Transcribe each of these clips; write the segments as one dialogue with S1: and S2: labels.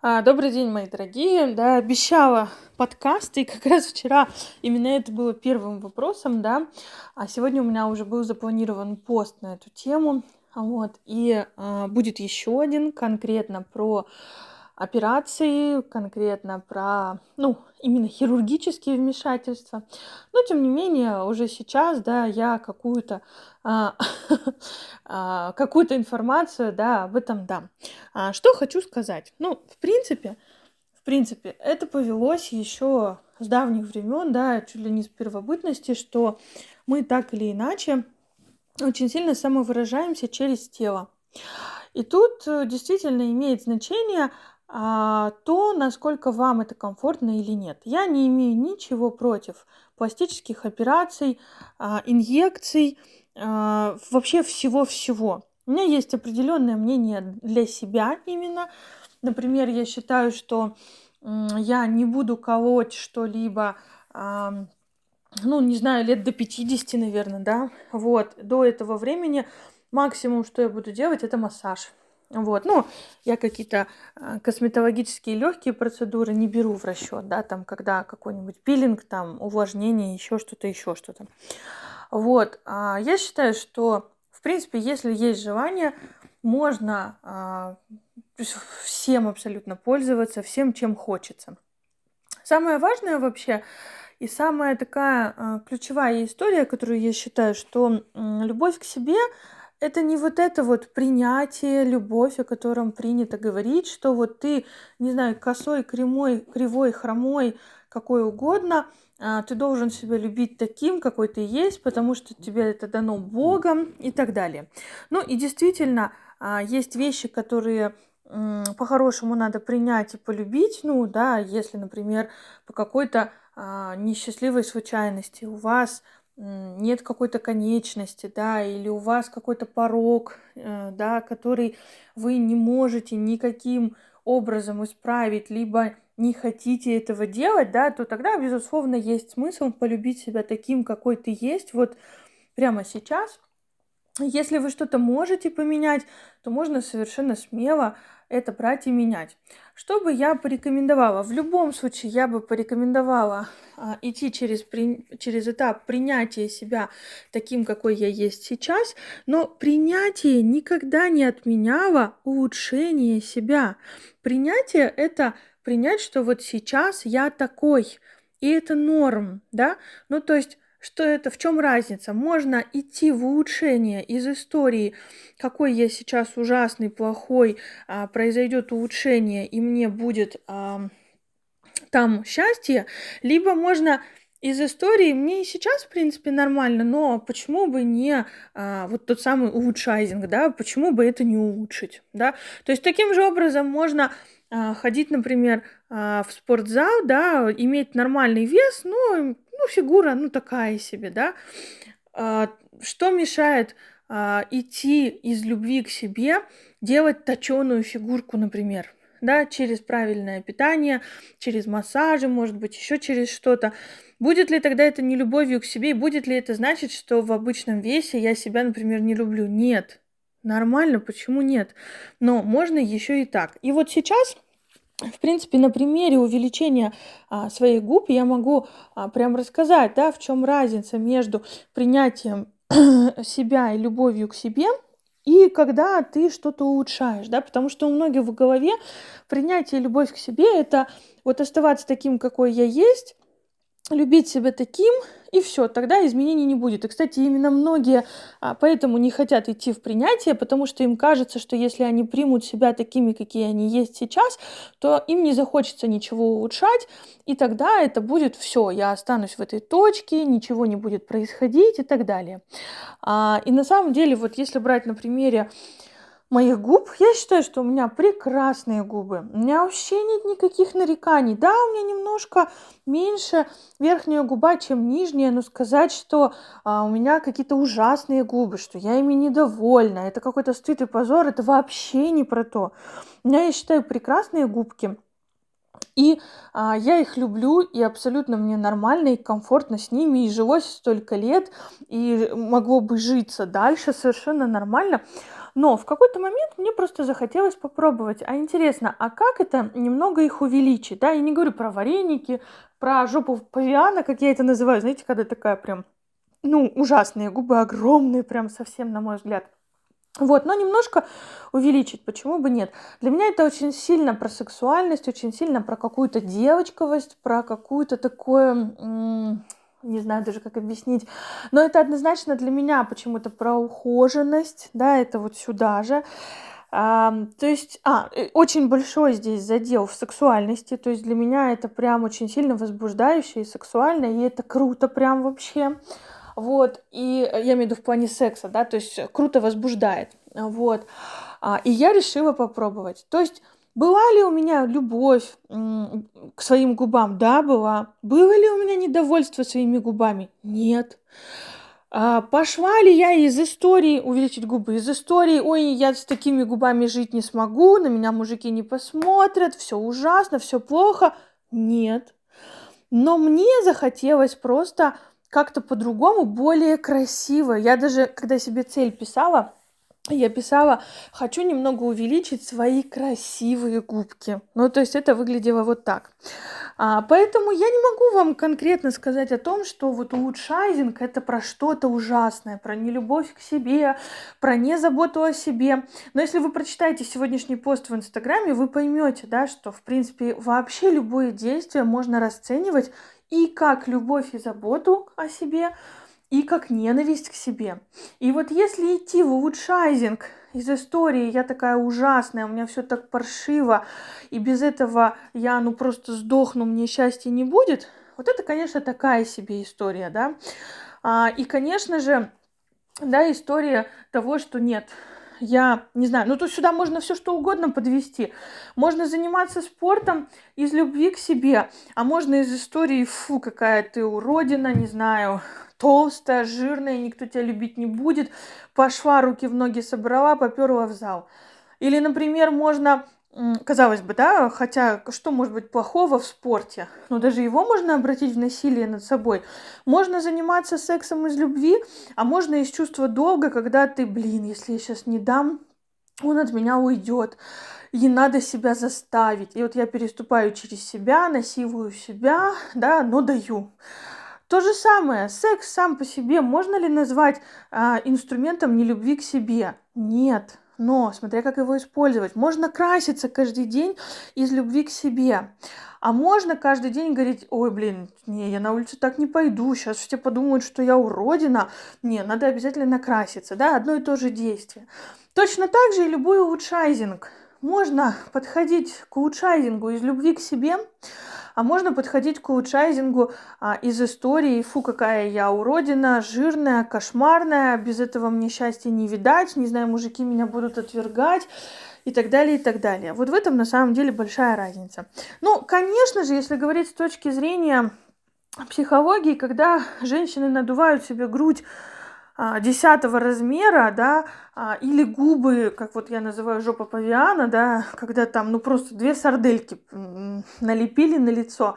S1: А, Добрый день, мои дорогие. Да, обещала подкаст, и как раз вчера именно это было первым вопросом, да. А сегодня у меня уже был запланирован пост на эту тему. Вот, и а, будет еще один конкретно про операции, конкретно про, ну, именно хирургические вмешательства. Но, тем не менее, уже сейчас, да, я какую-то а, какую-то информацию, да, об этом дам. А, что хочу сказать? Ну, в принципе, в принципе, это повелось еще с давних времен, да, чуть ли не с первобытности, что мы так или иначе очень сильно самовыражаемся через тело. И тут э, действительно имеет значение а, то, насколько вам это комфортно или нет. Я не имею ничего против пластических операций, а, инъекций, а, вообще всего-всего. У меня есть определенное мнение для себя именно. Например, я считаю, что я не буду колоть что-либо, ну, не знаю, лет до 50, наверное, да. Вот, до этого времени максимум, что я буду делать, это массаж. Вот, ну, я какие-то а, косметологические легкие процедуры не беру в расчет, да, там, когда какой-нибудь пилинг, там, увлажнение, еще что-то, еще что-то. Вот, а, я считаю, что, в принципе, если есть желание, можно а, всем абсолютно пользоваться, всем, чем хочется. Самое важное вообще и самая такая ключевая история, которую я считаю, что любовь к себе это не вот это вот принятие, любовь, о котором принято говорить, что вот ты, не знаю, косой, кривой, кривой, хромой, какой угодно, а, ты должен себя любить таким, какой ты есть, потому что тебе это дано Богом и так далее. Ну и действительно, а, есть вещи, которые по-хорошему надо принять и полюбить, ну да, если, например, по какой-то а, несчастливой случайности у вас нет какой-то конечности, да, или у вас какой-то порог, э, да, который вы не можете никаким образом исправить, либо не хотите этого делать, да, то тогда, безусловно, есть смысл полюбить себя таким, какой ты есть, вот прямо сейчас. Если вы что-то можете поменять, то можно совершенно смело это брать и менять. Что бы я порекомендовала? В любом случае я бы порекомендовала а, идти через, при, через этап принятия себя таким, какой я есть сейчас, но принятие никогда не отменяло улучшение себя. Принятие это принять, что вот сейчас я такой, и это норм, да? Ну, то есть что это, в чем разница? Можно идти в улучшение из истории, какой я сейчас ужасный, плохой, а, произойдет улучшение, и мне будет а, там счастье, либо можно из истории мне и сейчас, в принципе, нормально, но почему бы не а, вот тот самый улучшайзинг, да, почему бы это не улучшить, да? То есть таким же образом можно а, ходить, например, а, в спортзал, да, иметь нормальный вес, но ну, фигура, ну, такая себе, да. А, что мешает а, идти из любви к себе, делать точеную фигурку, например, да, через правильное питание, через массажи, может быть, еще через что-то. Будет ли тогда это не любовью к себе, и будет ли это значить, что в обычном весе я себя, например, не люблю? Нет. Нормально, почему нет? Но можно еще и так. И вот сейчас в принципе, на примере увеличения а, своих губ я могу а, прям рассказать, да, в чем разница между принятием себя и любовью к себе и когда ты что-то улучшаешь, да, потому что у многих в голове принятие любовь к себе это вот оставаться таким, какой я есть, любить себя таким, и все, тогда изменений не будет. И, кстати, именно многие а, поэтому не хотят идти в принятие, потому что им кажется, что если они примут себя такими, какие они есть сейчас, то им не захочется ничего улучшать, и тогда это будет все, я останусь в этой точке, ничего не будет происходить и так далее. А, и на самом деле, вот если брать на примере моих губ, я считаю, что у меня прекрасные губы. У меня вообще нет никаких нареканий. Да, у меня немножко меньше верхняя губа, чем нижняя, но сказать, что а, у меня какие-то ужасные губы, что я ими недовольна, это какой-то стыд и позор, это вообще не про то. У меня, я считаю, прекрасные губки. И а, я их люблю, и абсолютно мне нормально и комфортно с ними, и жилось столько лет, и могло бы житься дальше совершенно нормально. Но в какой-то момент мне просто захотелось попробовать. А интересно, а как это немного их увеличить? Да, я не говорю про вареники, про жопу павиана, как я это называю. Знаете, когда такая прям, ну, ужасные губы, огромные, прям совсем, на мой взгляд. Вот, но немножко увеличить, почему бы нет? Для меня это очень сильно про сексуальность, очень сильно про какую-то девочковость, про какую-то такое, не знаю даже как объяснить, но это однозначно для меня почему-то про ухоженность, да, это вот сюда же. А, то есть, а, э, очень большой здесь задел в сексуальности, то есть для меня это прям очень сильно возбуждающе и сексуально, и это круто прям вообще. Вот, и я имею в виду в плане секса, да, то есть круто возбуждает, вот. А, и я решила попробовать. То есть была ли у меня любовь к своим губам? Да, была. Было ли у меня недовольство своими губами? Нет. А, пошла ли я из истории увеличить губы? Из истории, ой, я с такими губами жить не смогу, на меня мужики не посмотрят, все ужасно, все плохо. Нет. Но мне захотелось просто как-то по-другому, более красиво. Я даже, когда себе цель писала, я писала, хочу немного увеличить свои красивые губки. Ну, то есть это выглядело вот так. А, поэтому я не могу вам конкретно сказать о том, что вот улучшайзинг это про что-то ужасное, про нелюбовь к себе, про незаботу о себе. Но если вы прочитаете сегодняшний пост в Инстаграме, вы поймете, да, что в принципе вообще любое действие можно расценивать и как любовь и заботу о себе, и как ненависть к себе. И вот если идти в улучшайзинг из истории, я такая ужасная, у меня все так паршиво, и без этого я ну просто сдохну, мне счастья не будет, вот это, конечно, такая себе история, да. А, и, конечно же, да, история того, что нет, я не знаю, ну то сюда можно все что угодно подвести. Можно заниматься спортом из любви к себе, а можно из истории, фу, какая ты уродина, не знаю, толстая, жирная, никто тебя любить не будет, пошла, руки в ноги собрала, поперла в зал. Или, например, можно казалось бы, да, хотя что может быть плохого в спорте? Но даже его можно обратить в насилие над собой. Можно заниматься сексом из любви, а можно из чувства долга, когда ты, блин, если я сейчас не дам, он от меня уйдет. И надо себя заставить. И вот я переступаю через себя, насилую себя, да, но даю. То же самое, секс сам по себе можно ли назвать а, инструментом нелюбви к себе? Нет но смотря как его использовать. Можно краситься каждый день из любви к себе. А можно каждый день говорить, ой, блин, не, я на улицу так не пойду, сейчас все подумают, что я уродина. Не, надо обязательно накраситься, да, одно и то же действие. Точно так же и любой улучшайзинг. Можно подходить к улучшайзингу из любви к себе, а можно подходить к улучшайзингу а, из истории «Фу, какая я уродина, жирная, кошмарная, без этого мне счастья не видать, не знаю, мужики меня будут отвергать» и так далее, и так далее. Вот в этом на самом деле большая разница. Ну, конечно же, если говорить с точки зрения психологии, когда женщины надувают себе грудь десятого размера, да, а, или губы, как вот я называю жопа павиана, да, когда там, ну, просто две сардельки налепили на лицо.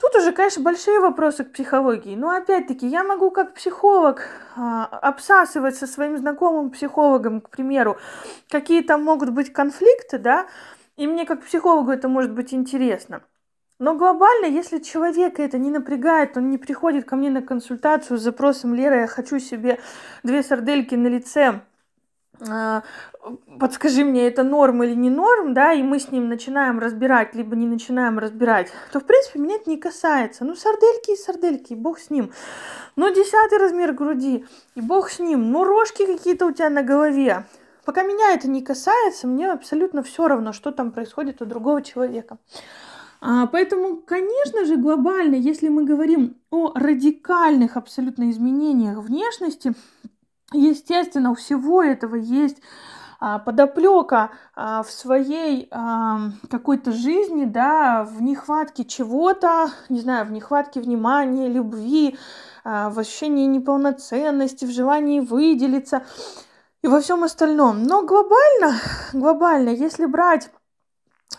S1: Тут уже, конечно, большие вопросы к психологии. Но опять-таки, я могу как психолог а, обсасывать со своим знакомым психологом, к примеру, какие там могут быть конфликты, да, и мне как психологу это может быть интересно. Но глобально, если человека это не напрягает, он не приходит ко мне на консультацию с запросом «Лера, я хочу себе две сардельки на лице», а, подскажи мне, это норм или не норм, да, и мы с ним начинаем разбирать, либо не начинаем разбирать, то, в принципе, меня это не касается. Ну, сардельки и сардельки, бог с ним. Ну, десятый размер груди, и бог с ним. Ну, рожки какие-то у тебя на голове. Пока меня это не касается, мне абсолютно все равно, что там происходит у другого человека. А, поэтому, конечно же, глобально, если мы говорим о радикальных абсолютно изменениях внешности, естественно, у всего этого есть а, подоплека а, в своей какой-то жизни, да, в нехватке чего-то, не знаю, в нехватке внимания, любви, в ощущении неполноценности, в желании выделиться и во всем остальном. Но глобально, глобально, если брать,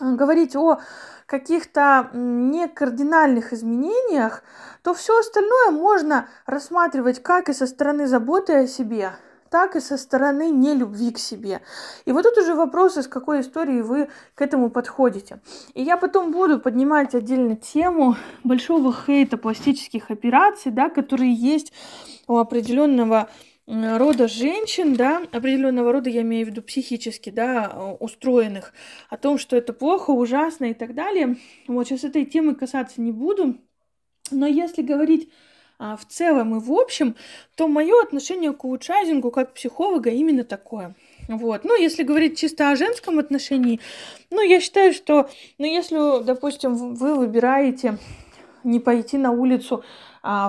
S1: говорить о каких-то не кардинальных изменениях, то все остальное можно рассматривать как и со стороны заботы о себе, так и со стороны нелюбви к себе. И вот тут уже вопрос, из какой истории вы к этому подходите. И я потом буду поднимать отдельно тему большого хейта пластических операций, да, которые есть у определенного рода женщин, да, определенного рода, я имею в виду психически, да, устроенных, о том, что это плохо, ужасно и так далее. Вот сейчас этой темы касаться не буду. Но если говорить а, в целом и в общем, то мое отношение к улучшайзингу как психолога именно такое. Вот. Ну, если говорить чисто о женском отношении, ну, я считаю, что, ну, если, допустим, вы выбираете не пойти на улицу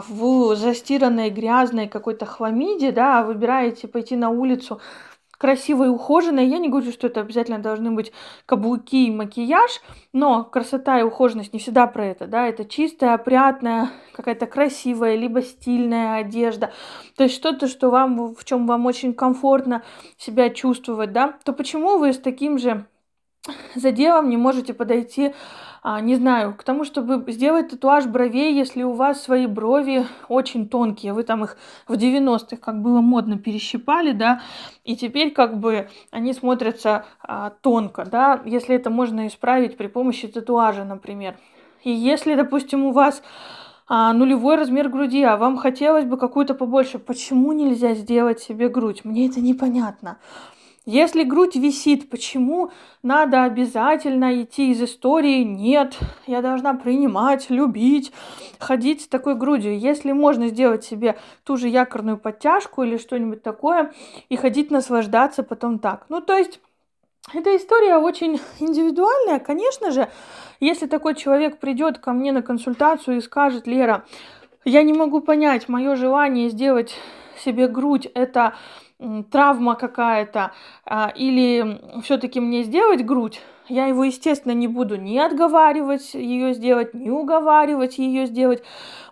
S1: в застиранной, грязной какой-то хламиде, да, а выбираете пойти на улицу красивой, ухоженной. Я не говорю, что это обязательно должны быть каблуки и макияж, но красота и ухоженность не всегда про это, да, это чистая, опрятная, какая-то красивая, либо стильная одежда, то есть что-то, что вам, в чем вам очень комфортно себя чувствовать, да, то почему вы с таким же заделом не можете подойти а, не знаю, к тому, чтобы сделать татуаж бровей, если у вас свои брови очень тонкие, вы там их в 90-х, как было модно, перещипали, да, и теперь как бы они смотрятся а, тонко, да, если это можно исправить при помощи татуажа, например. И если, допустим, у вас а, нулевой размер груди, а вам хотелось бы какую-то побольше, почему нельзя сделать себе грудь? Мне это непонятно. Если грудь висит, почему надо обязательно идти из истории? Нет, я должна принимать, любить, ходить с такой грудью. Если можно сделать себе ту же якорную подтяжку или что-нибудь такое и ходить наслаждаться потом так. Ну, то есть эта история очень индивидуальная. Конечно же, если такой человек придет ко мне на консультацию и скажет, Лера, я не могу понять, мое желание сделать себе грудь это травма какая-то, а, или все-таки мне сделать грудь, я его, естественно, не буду ни отговаривать ее сделать, ни уговаривать ее сделать.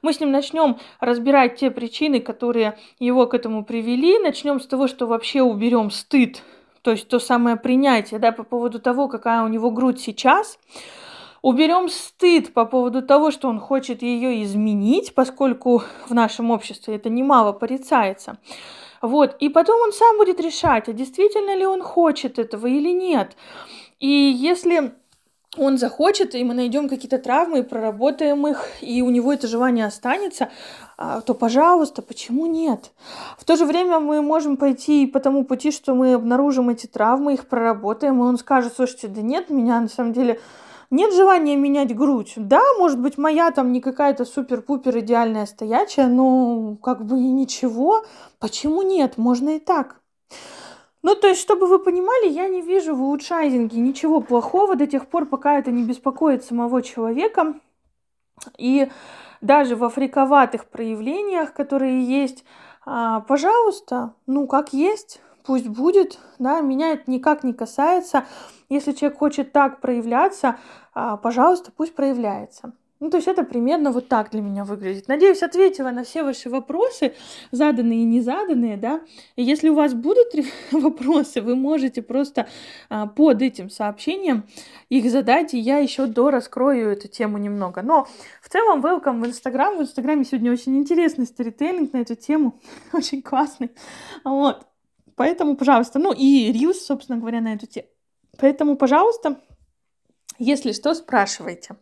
S1: Мы с ним начнем разбирать те причины, которые его к этому привели. Начнем с того, что вообще уберем стыд, то есть то самое принятие да, по поводу того, какая у него грудь сейчас. Уберем стыд по поводу того, что он хочет ее изменить, поскольку в нашем обществе это немало порицается. Вот, и потом он сам будет решать, а действительно ли он хочет этого или нет. И если он захочет, и мы найдем какие-то травмы, и проработаем их, и у него это желание останется, а, то, пожалуйста, почему нет? В то же время мы можем пойти по тому пути, что мы обнаружим эти травмы, их проработаем, и он скажет, слушайте, да нет, меня на самом деле нет желания менять грудь. Да, может быть, моя там не какая-то супер-пупер идеальная стоячая, но как бы и ничего. Почему нет? Можно и так. Ну, то есть, чтобы вы понимали, я не вижу в улучшайзинге ничего плохого до тех пор, пока это не беспокоит самого человека. И даже в африковатых проявлениях, которые есть, а, пожалуйста, ну, как есть, пусть будет, да, меня это никак не касается. Если человек хочет так проявляться, а, пожалуйста, пусть проявляется. Ну, то есть это примерно вот так для меня выглядит. Надеюсь, ответила на все ваши вопросы, заданные и незаданные, да. И если у вас будут вопросы, вы можете просто а, под этим сообщением их задать, и я еще до раскрою эту тему немного. Но в целом, welcome в Инстаграм. В Инстаграме сегодня очень интересный сторителлинг на эту тему, очень классный. Вот. Поэтому, пожалуйста, ну и Рилс, собственно говоря, на эту тему. Поэтому, пожалуйста, если что, спрашивайте.